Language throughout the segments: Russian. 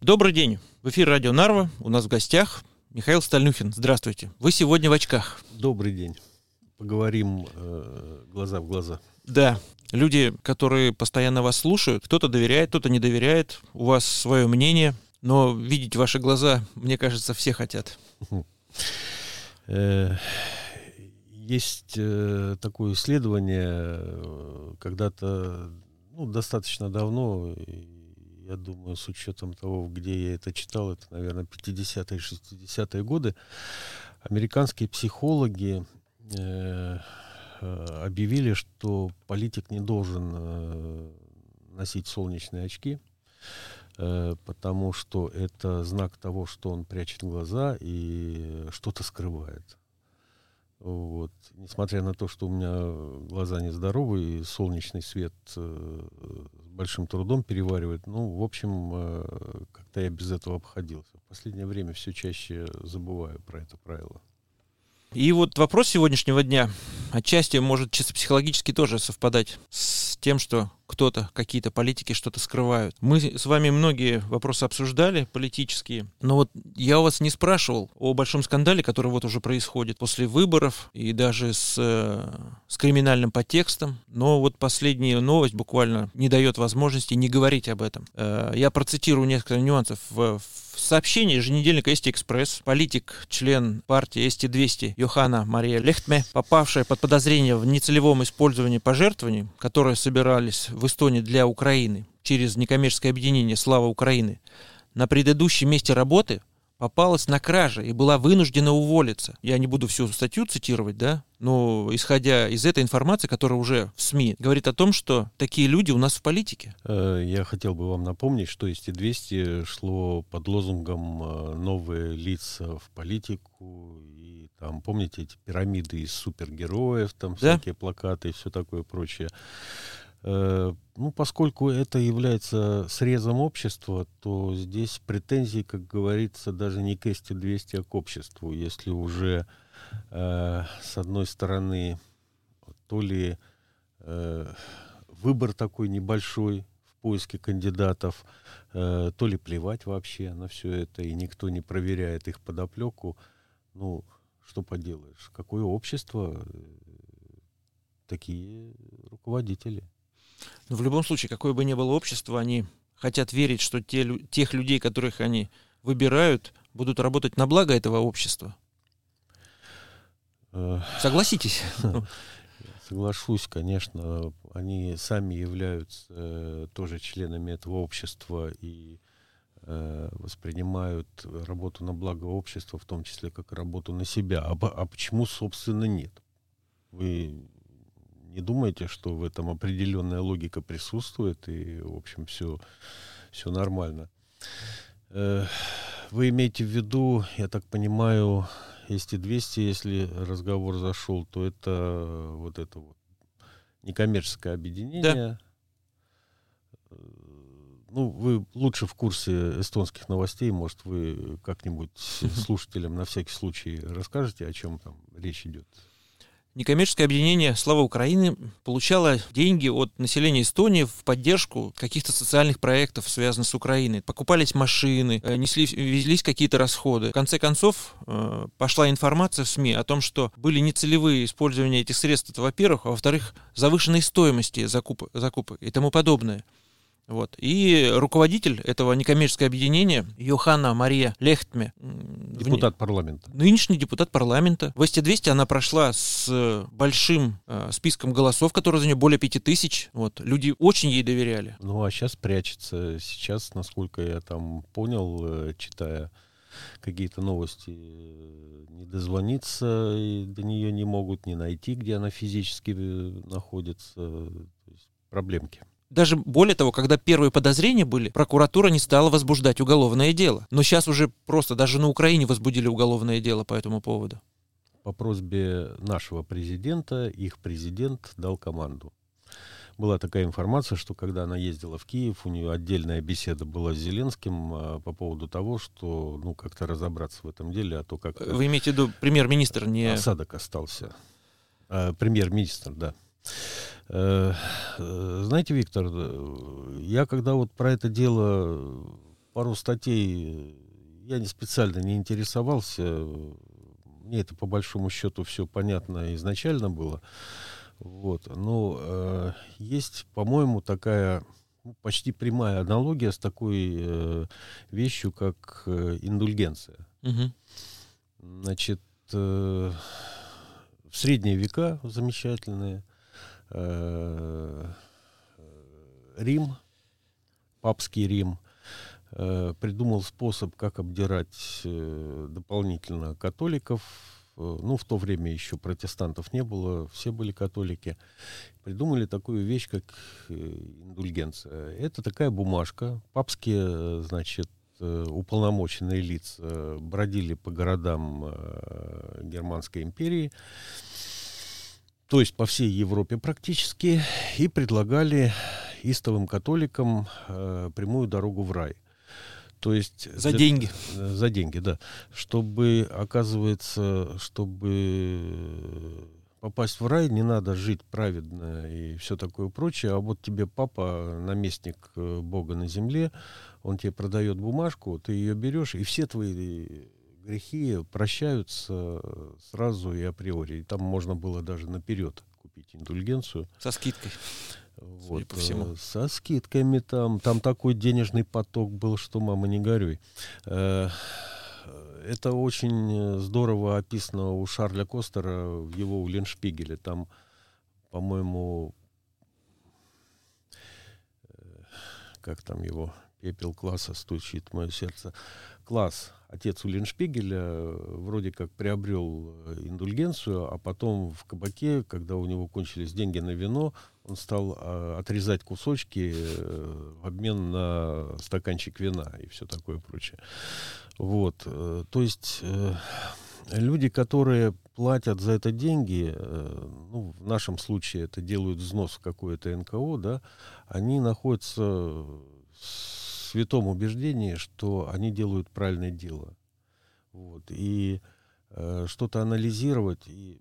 Добрый день. В эфире радио Нарва. У нас в гостях Михаил Стальнюхин. Здравствуйте. Вы сегодня в очках. Добрый день. Поговорим э, глаза в глаза. Да. Люди, которые постоянно вас слушают, кто-то доверяет, кто-то не доверяет. У вас свое мнение, но видеть ваши глаза, мне кажется, все хотят. Э, есть э, такое исследование, когда-то, ну, достаточно давно, я думаю, с учетом того, где я это читал, это, наверное, 50-е, 60-е годы, американские психологи э, э, объявили, что политик не должен э, носить солнечные очки, э, потому что это знак того, что он прячет глаза и что-то скрывает. Вот. Несмотря на то, что у меня глаза нездоровые, солнечный свет э, большим трудом переваривать. Ну, в общем, э, как-то я без этого обходился. В последнее время все чаще забываю про это правило. И вот вопрос сегодняшнего дня отчасти может чисто психологически тоже совпадать с тем, что кто-то, какие-то политики что-то скрывают. Мы с вами многие вопросы обсуждали, политические, но вот я у вас не спрашивал о большом скандале, который вот уже происходит после выборов и даже с, э, с криминальным подтекстом, но вот последняя новость буквально не дает возможности не говорить об этом. Э, я процитирую несколько нюансов в, в сообщении еженедельника Эсти Экспресс политик, член партии Эсти 200 Йохана Мария Лехтме, попавшая под подозрение в нецелевом использовании пожертвований, которые собирались в Эстонии для Украины через некоммерческое объединение «Слава Украины», на предыдущем месте работы попалась на краже и была вынуждена уволиться. Я не буду всю статью цитировать, да, но исходя из этой информации, которая уже в СМИ, говорит о том, что такие люди у нас в политике. Э, я хотел бы вам напомнить, что из 200 шло под лозунгом э, «Новые лица в политику». Там, помните, эти пирамиды из супергероев, там да? всякие плакаты и все такое прочее. Э, ну, поскольку это является срезом общества, то здесь претензии, как говорится, даже не к эсте 200, а к обществу. Если уже э, с одной стороны то ли э, выбор такой небольшой в поиске кандидатов, э, то ли плевать вообще на все это, и никто не проверяет их подоплеку, ну, что поделаешь, какое общество, э, такие руководители. Но в любом случае, какое бы ни было общество, они хотят верить, что те, тех людей, которых они выбирают, будут работать на благо этого общества. Э, Согласитесь? Соглашусь, конечно. Они сами являются э, тоже членами этого общества и воспринимают работу на благо общества, в том числе как работу на себя. А, а почему, собственно, нет? Вы не думайте, что в этом определенная логика присутствует, и, в общем, все, все нормально. Э, вы имеете в виду, я так понимаю, если 200, если разговор зашел, то это вот это вот некоммерческое объединение. Да. Ну, вы лучше в курсе эстонских новостей, может, вы как-нибудь слушателям на всякий случай расскажете, о чем там речь идет? Некоммерческое объединение «Слава Украины» получало деньги от населения Эстонии в поддержку каких-то социальных проектов, связанных с Украиной. Покупались машины, э, несли, везлись какие-то расходы. В конце концов, э, пошла информация в СМИ о том, что были нецелевые использования этих средств, во-первых, а во-вторых, завышенной стоимости закупок, закупок и тому подобное. Вот. И руководитель этого некоммерческого объединения Йоханна Мария Лехтме. Депутат парламента. Нынешний депутат парламента. В СТ-200 она прошла с большим э, списком голосов, которые за нее более пяти тысяч. Вот. Люди очень ей доверяли. Ну, а сейчас прячется. Сейчас, насколько я там понял, э, читая какие-то новости, э, не дозвониться и до нее не могут, не найти, где она физически э, находится. То есть проблемки. Даже более того, когда первые подозрения были, прокуратура не стала возбуждать уголовное дело. Но сейчас уже просто даже на Украине возбудили уголовное дело по этому поводу. По просьбе нашего президента их президент дал команду. Была такая информация, что когда она ездила в Киев, у нее отдельная беседа была с Зеленским а, по поводу того, что ну как-то разобраться в этом деле, а то как... Вы имеете в виду премьер-министр не... Осадок остался. А, премьер-министр, да. Э, знаете, Виктор, я когда вот про это дело пару статей, я не специально не интересовался, мне это по большому счету все понятно изначально было. Вот. Но э, есть, по-моему, такая ну, почти прямая аналогия с такой э, вещью, как э, индульгенция. Угу. Значит, э, в средние века замечательные э, Рим, папский Рим, э, придумал способ, как обдирать э, дополнительно католиков. Э, ну, в то время еще протестантов не было, все были католики. Придумали такую вещь, как э, индульгенция. Это такая бумажка. Папские, э, значит, э, уполномоченные лица бродили по городам э, Германской империи, то есть по всей Европе практически, и предлагали истовым католикам э, прямую дорогу в рай. То есть за для, деньги. Э, за деньги, да. Чтобы, оказывается, чтобы попасть в рай, не надо жить праведно и все такое прочее. А вот тебе папа, наместник э, Бога на земле, он тебе продает бумажку, ты ее берешь, и все твои грехи прощаются сразу и априори. И там можно было даже наперед купить индульгенцию. Со скидкой. Вот, по всему. Э, со скидками там. Там такой денежный поток был, что мама не горюй. Э, это очень здорово описано у Шарля Костера в его Леншпигеле. Там, по-моему, э, как там его, пепел класса стучит мое сердце. Класс отец Уллиншпигеля э, вроде как приобрел э, индульгенцию, а потом в кабаке, когда у него кончились деньги на вино, он стал э, отрезать кусочки э, в обмен на стаканчик вина и все такое прочее. Вот, э, то есть э, люди, которые платят за это деньги, ну, в нашем случае это делают взнос в какое-то НКО, да, они находятся святом убеждении, что они делают правильное дело. Вот. И э, что-то анализировать, и,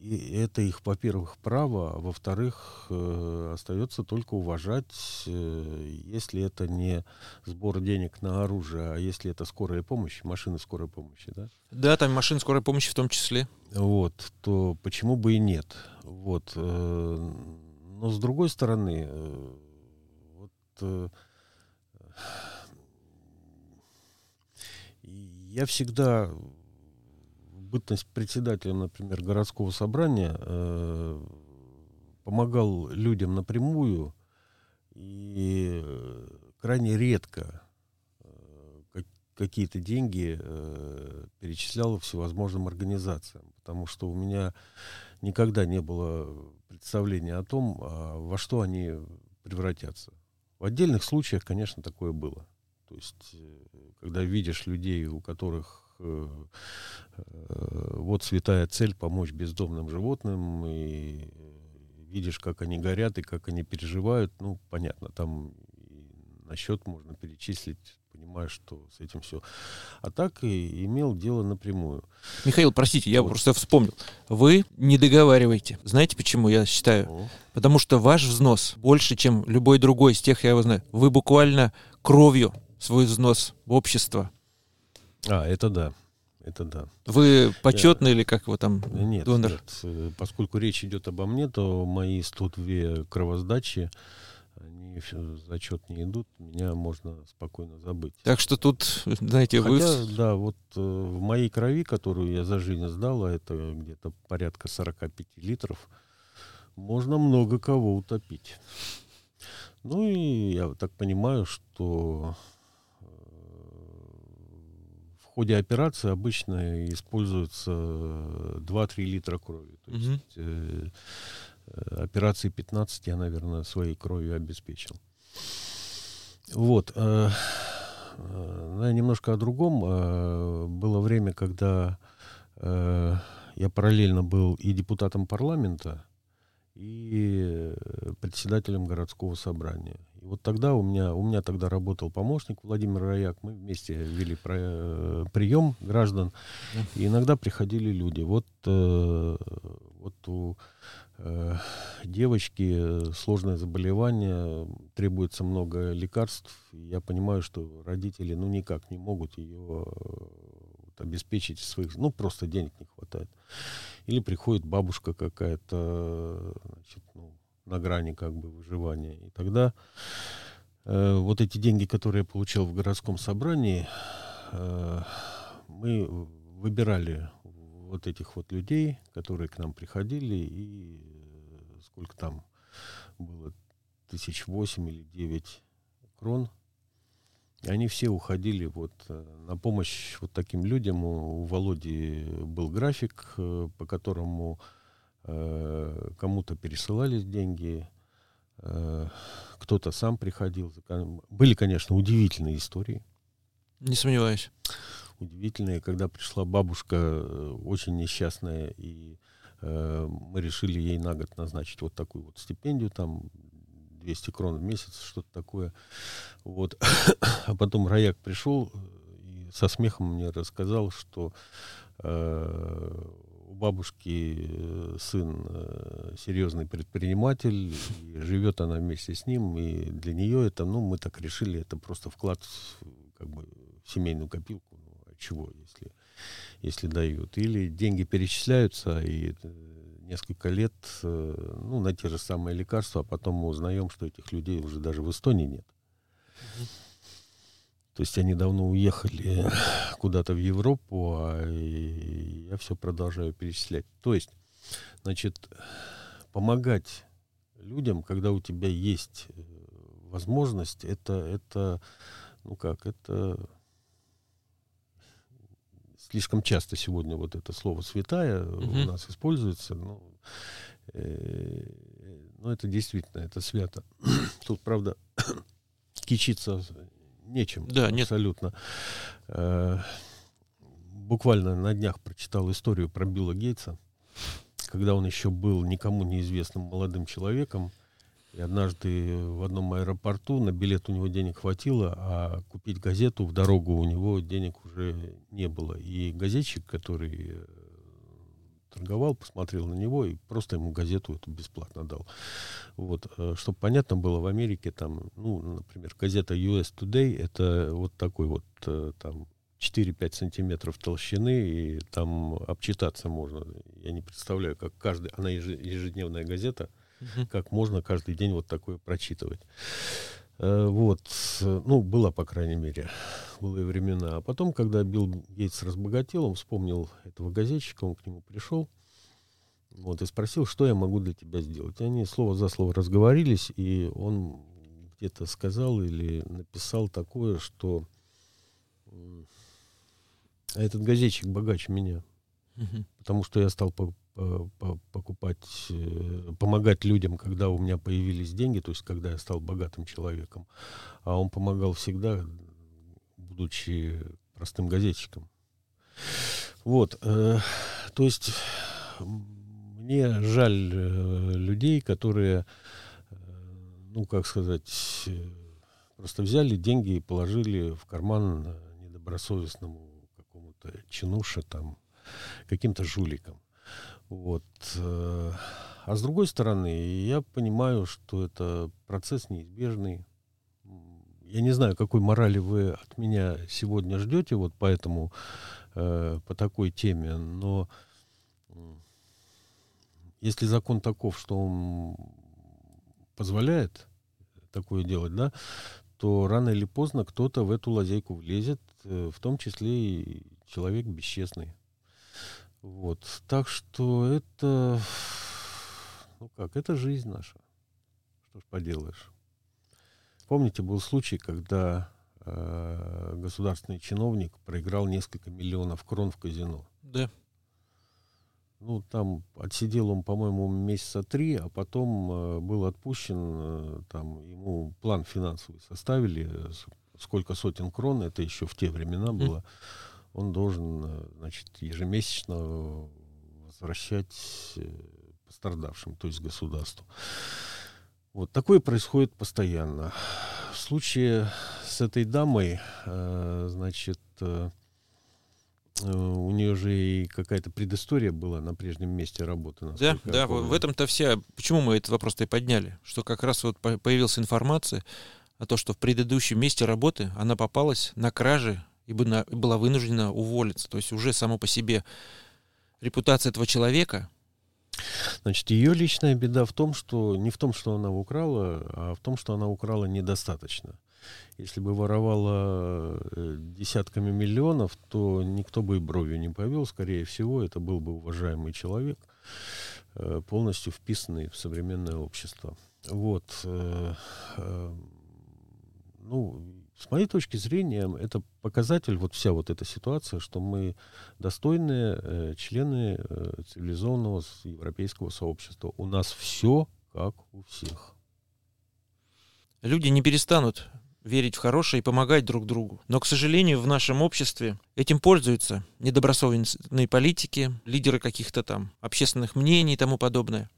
и это их, во-первых, право, а во-вторых, э, остается только уважать, э, если это не сбор денег на оружие, а если это скорая помощь, машины скорой помощи, да? Да, там машины скорой помощи в том числе. Вот, то почему бы и нет? Вот. Э, но с другой стороны, э, вот э, я всегда бытность председателем, например, городского собрания э, помогал людям напрямую и крайне редко э, какие-то деньги э, перечислял всевозможным организациям, потому что у меня никогда не было представления о том, а во что они превратятся. В отдельных случаях, конечно, такое было. То есть, э, когда видишь людей, у которых э, э, вот святая цель помочь бездомным животным, и видишь, как они горят и как они переживают, ну, понятно, там на счет можно перечислить понимаешь, что с этим все. А так и имел дело напрямую. Михаил, простите, я вот. просто вспомнил. Вы не договариваете. Знаете, почему я считаю? О. Потому что ваш взнос больше, чем любой другой из тех, я его знаю. Вы буквально кровью свой взнос в общество. А, это да. Это да. Вы почетный я... или как его там нет, донор? Нет, э, поскольку речь идет обо мне, то мои 102 кровосдачи они зачет не идут, меня можно спокойно забыть. Так что тут, знаете, Хотя, вы... да, вот э, в моей крови, которую я за жизнь сдал, а это где-то порядка 45 литров, можно много кого утопить. Ну и я так понимаю, что э, в ходе операции обычно используется 2-3 литра крови. То есть. Э, операции 15 я, наверное, своей кровью обеспечил. Вот. Э, э, немножко о другом. Было время, когда я параллельно был и депутатом парламента, и председателем городского собрания. И вот тогда у меня, у меня тогда работал помощник Владимир Раяк. Мы вместе вели про, прием граждан. И иногда приходили люди. Вот, вот у э, девочки, сложное заболевание, требуется много лекарств. Я понимаю, что родители ну никак не могут ее обеспечить своих, ну просто денег не хватает. Или приходит бабушка какая-то, значит, ну, на грани как бы выживания. И тогда э, вот эти деньги, которые я получил в городском собрании, э, мы выбирали вот этих вот людей, которые к нам приходили, и сколько там было, тысяч восемь или девять крон, они все уходили вот э, на помощь вот таким людям. У Володи был график, э, по которому э, кому-то пересылались деньги, э, кто-то сам приходил. Были, конечно, удивительные истории. Не сомневаюсь. Удивительные, когда пришла бабушка э, очень несчастная, и мы решили ей на год назначить вот такую вот стипендию, там 200 крон в месяц, что-то такое. Вот. а потом Рояк пришел и со смехом мне рассказал, что э, у бабушки э, сын э, серьезный предприниматель, и живет она вместе с ним, и для нее это, ну, мы так решили, это просто вклад как бы, в семейную копилку. Ну, а чего, если, если дают? Или деньги перечисляются, и несколько лет э, ну, на те же самые лекарства, а потом мы узнаем, что этих людей уже даже в Эстонии нет. То есть они давно уехали куда-то в Европу, а я все продолжаю перечислять. То есть, значит, помогать людям, когда у тебя есть э, возможность, это, это ну как, это слишком часто сегодня вот это слово святая угу. у нас используется. Ну, э, ну, это действительно, это свято. Тут, правда, кичиться нечем. Да, абсолютно. Нет. Э, буквально на днях прочитал историю про Билла Гейтса, когда он еще был никому неизвестным молодым человеком. И однажды в одном аэропорту на билет у него денег хватило, а купить газету в дорогу у него денег уже не было. И газетчик, который э, торговал, посмотрел на него и просто ему газету эту бесплатно дал. Вот, э, чтобы понятно было, в Америке там, ну, например, газета US Today, это вот такой вот э, там 4-5 сантиметров толщины, и там обчитаться можно. Я не представляю, как каждый, она ежедневная газета, угу. как можно каждый день вот такое прочитывать. Э, вот, ну, была, по крайней мере, былые времена. А потом, когда Билл Гейтс разбогател, он вспомнил этого газетчика, он к нему пришел, вот, и спросил, что я могу для тебя сделать. И они слово за слово разговорились, и он где-то сказал или написал такое, что а этот газетчик богаче меня. Угу. Потому что я стал покупать, э, помогать людям, когда у меня появились деньги, то есть когда я стал богатым человеком. А он помогал всегда, будучи простым газетчиком. Вот, э, то есть мне жаль э, людей, которые, э, ну, как сказать, э, просто взяли деньги и положили в карман недобросовестному какому-то чинуше, там, каким-то жуликам. Вот. Э, а с другой стороны, я понимаю, что это процесс неизбежный. Я не знаю, какой морали вы от меня сегодня ждете, вот поэтому э, по такой теме, но если закон таков, что он позволяет такое делать, да, то рано или поздно кто-то в эту лазейку влезет, э, в том числе и человек бесчестный. Вот. Так что это, ну как, это жизнь наша. Что ж поделаешь. Помните, был случай, когда э, государственный чиновник проиграл несколько миллионов крон в казино. Да. Ну, там отсидел он, по-моему, месяца три, а потом э, был отпущен, э, там ему план финансовый составили, э, сколько сотен крон, это еще в те времена было. Mm он должен э, значит, ежемесячно возвращать э, пострадавшим, то есть государству. Вот такое происходит постоянно. В случае с этой дамой, э, значит, Э, у нее же и какая-то предыстория была на прежнем месте работы. Да, да, в этом-то вся... Почему мы этот вопрос-то и подняли? Что как раз вот появилась информация о том, что в предыдущем месте работы она попалась на кражи и была вынуждена уволиться. То есть уже само по себе репутация этого человека Значит, ее личная беда в том, что не в том, что она украла, а в том, что она украла недостаточно. Если бы воровала э, десятками миллионов, то никто бы и бровью не повел. Скорее всего, это был бы уважаемый человек, э, полностью вписанный в современное общество. Вот. Э, ну, с моей точки зрения, это показатель, вот вся вот эта ситуация, что мы достойные э, члены э, цивилизованного европейского сообщества. У нас все как у всех. Люди не перестанут верить в хорошее и помогать друг другу. Но, к сожалению, в нашем обществе этим пользуются недобросовестные политики, лидеры каких-то там общественных мнений и тому подобное.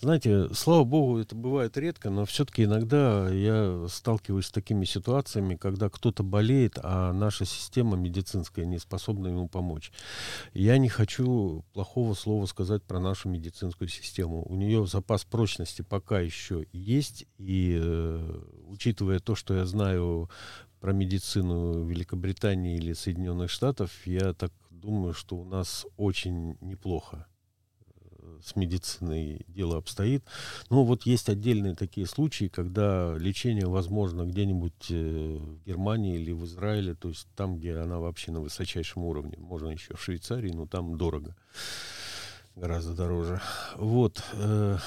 Знаете, слава богу, это бывает редко, но все-таки иногда я сталкиваюсь с такими ситуациями, когда кто-то болеет, а наша система медицинская не способна ему помочь. Я не хочу плохого слова сказать про нашу медицинскую систему. У нее запас прочности пока еще есть, и э, учитывая то, что я знаю про медицину Великобритании или Соединенных Штатов, я так думаю, что у нас очень неплохо с медициной дело обстоит. Но вот есть отдельные такие случаи, когда лечение возможно где-нибудь э, в Германии или в Израиле, то есть там, где она вообще на высочайшем уровне. Можно еще в Швейцарии, но там дорого. Гораздо дороже. Вот. Э,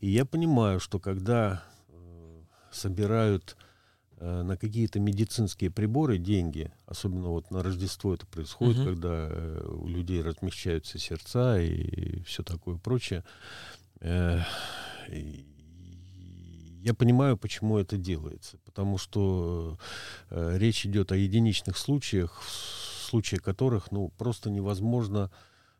и я понимаю, что когда э, собирают на какие-то медицинские приборы деньги, особенно вот на Рождество это происходит, угу. когда э, у людей размягчаются сердца и все такое прочее. Э, я понимаю, почему это делается, потому что речь идет о единичных случаях, в случае которых ну, просто невозможно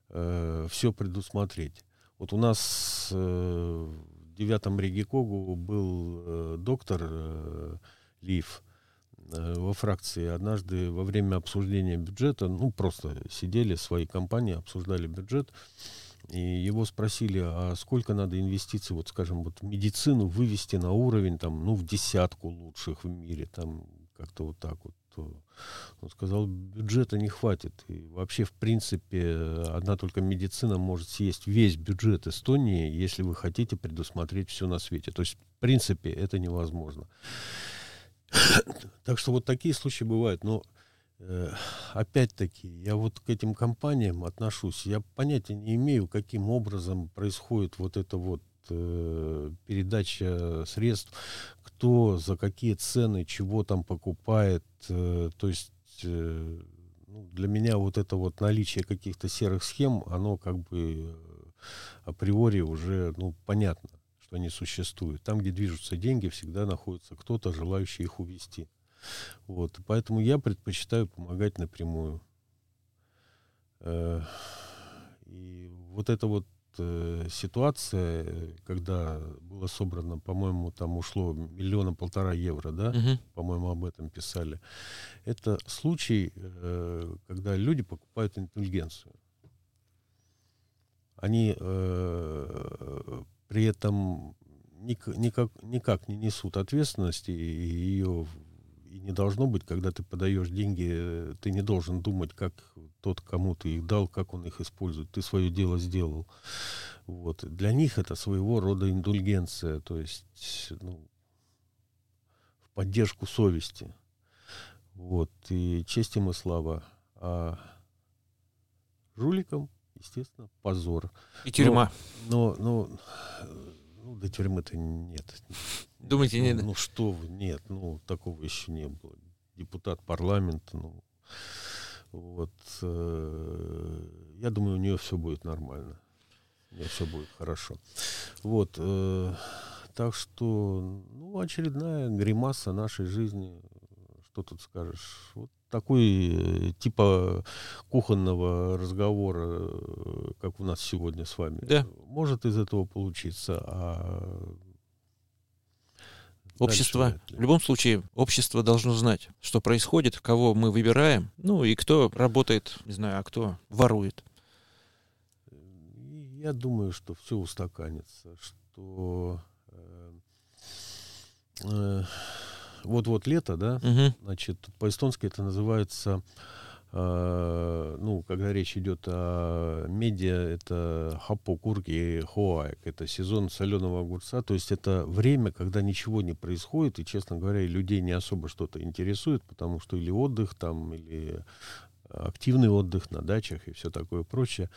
все предусмотреть. Вот у нас в девятом Регикогу был доктор, Лив э, во фракции однажды во время обсуждения бюджета, ну, просто сидели свои компании, обсуждали бюджет, и его спросили, а сколько надо инвестиций, вот, скажем, вот медицину вывести на уровень, там, ну, в десятку лучших в мире, там, как-то вот так вот. Он сказал, бюджета не хватит. И вообще, в принципе, одна только медицина может съесть весь бюджет Эстонии, если вы хотите предусмотреть все на свете. То есть, в принципе, это невозможно. Так что вот такие случаи бывают. Но э, опять-таки, я вот к этим компаниям отношусь. Я понятия не имею, каким образом происходит вот эта вот э, передача средств, кто за какие цены, чего там покупает. Э, то есть э, ну, для меня вот это вот наличие каких-то серых схем, оно как бы априори уже ну, понятно что они существуют. Там, где движутся деньги, всегда находится кто-то, желающий их увести. Вот. Поэтому я предпочитаю помогать напрямую. Э, и вот эта вот э, ситуация, когда было собрано, по-моему, там ушло миллиона полтора евро, да, угу. по-моему, об этом писали. Это случай, э, когда люди покупают интеллигенцию. Они при этом никак, никак не несут ответственности, и ее и не должно быть, когда ты подаешь деньги, ты не должен думать, как тот, кому ты их дал, как он их использует. Ты свое дело сделал. Вот. Для них это своего рода индульгенция, то есть ну, в поддержку совести. Вот. И честь им и слава. А жуликам естественно, позор. И тюрьма. Но, но, но ну, до тюрьмы-то нет. Думаете, ну, нет? Ну, что вы, нет, ну, такого еще не было. Депутат парламента, ну, вот. Э, я думаю, у нее все будет нормально. У нее все будет хорошо. Вот. Э, так что, ну, очередная гримаса нашей жизни. Что тут скажешь? Вот такой э, типа кухонного разговора, э, как у нас сегодня с вами, да. может из этого получиться. А Общество, в любом случае, общество должно знать, что происходит, кого мы выбираем, ну и кто работает, не знаю, а кто ворует. Я думаю, что все устаканится, что э, э, вот-вот лето, да, угу. значит, по-эстонски это называется Э, ну, когда речь идет о медиа, это хапокурки и хоаек, это сезон соленого огурца, то есть это время, когда ничего не происходит, и, честно говоря, людей не особо что-то интересует, потому что или отдых там, или активный отдых на дачах и все такое прочее.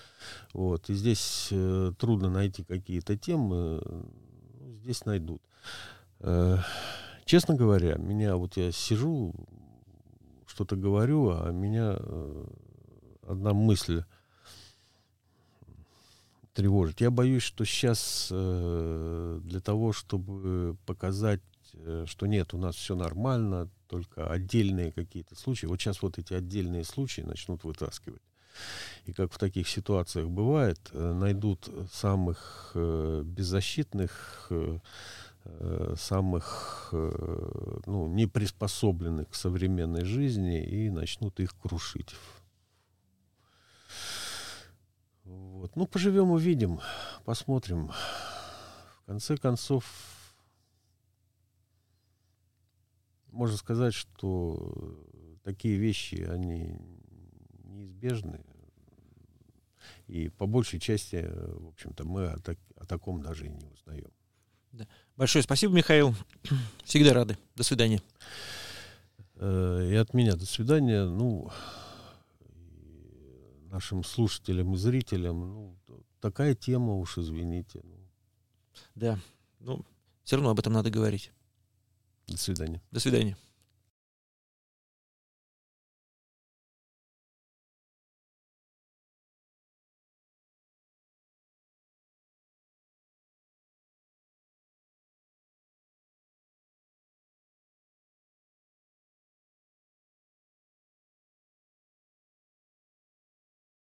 Вот. И здесь э, трудно найти какие-то темы, ну, здесь найдут. Э, честно говоря, меня вот я сижу, что-то говорю, а меня э, одна мысль тревожит. Я боюсь, что сейчас э, для того, чтобы показать, э, что нет, у нас все нормально, только отдельные какие-то случаи. Вот сейчас вот эти отдельные случаи начнут вытаскивать. И как в таких ситуациях бывает, найдут самых беззащитных, самых э, ну, не приспособленных к современной жизни и начнут их крушить. Вот. Ну, поживем, увидим, посмотрим. В конце концов, можно сказать, что такие вещи, они неизбежны. И по большей части, в общем-то, мы о, так, о таком даже и не узнаем. Да. Большое спасибо, Михаил. Всегда рады. До свидания. Э, и от меня до свидания. Ну, нашим слушателям и зрителям, ну, такая тема уж, извините. Ну. Да, ну, все равно об этом надо говорить. До свидания. До свидания.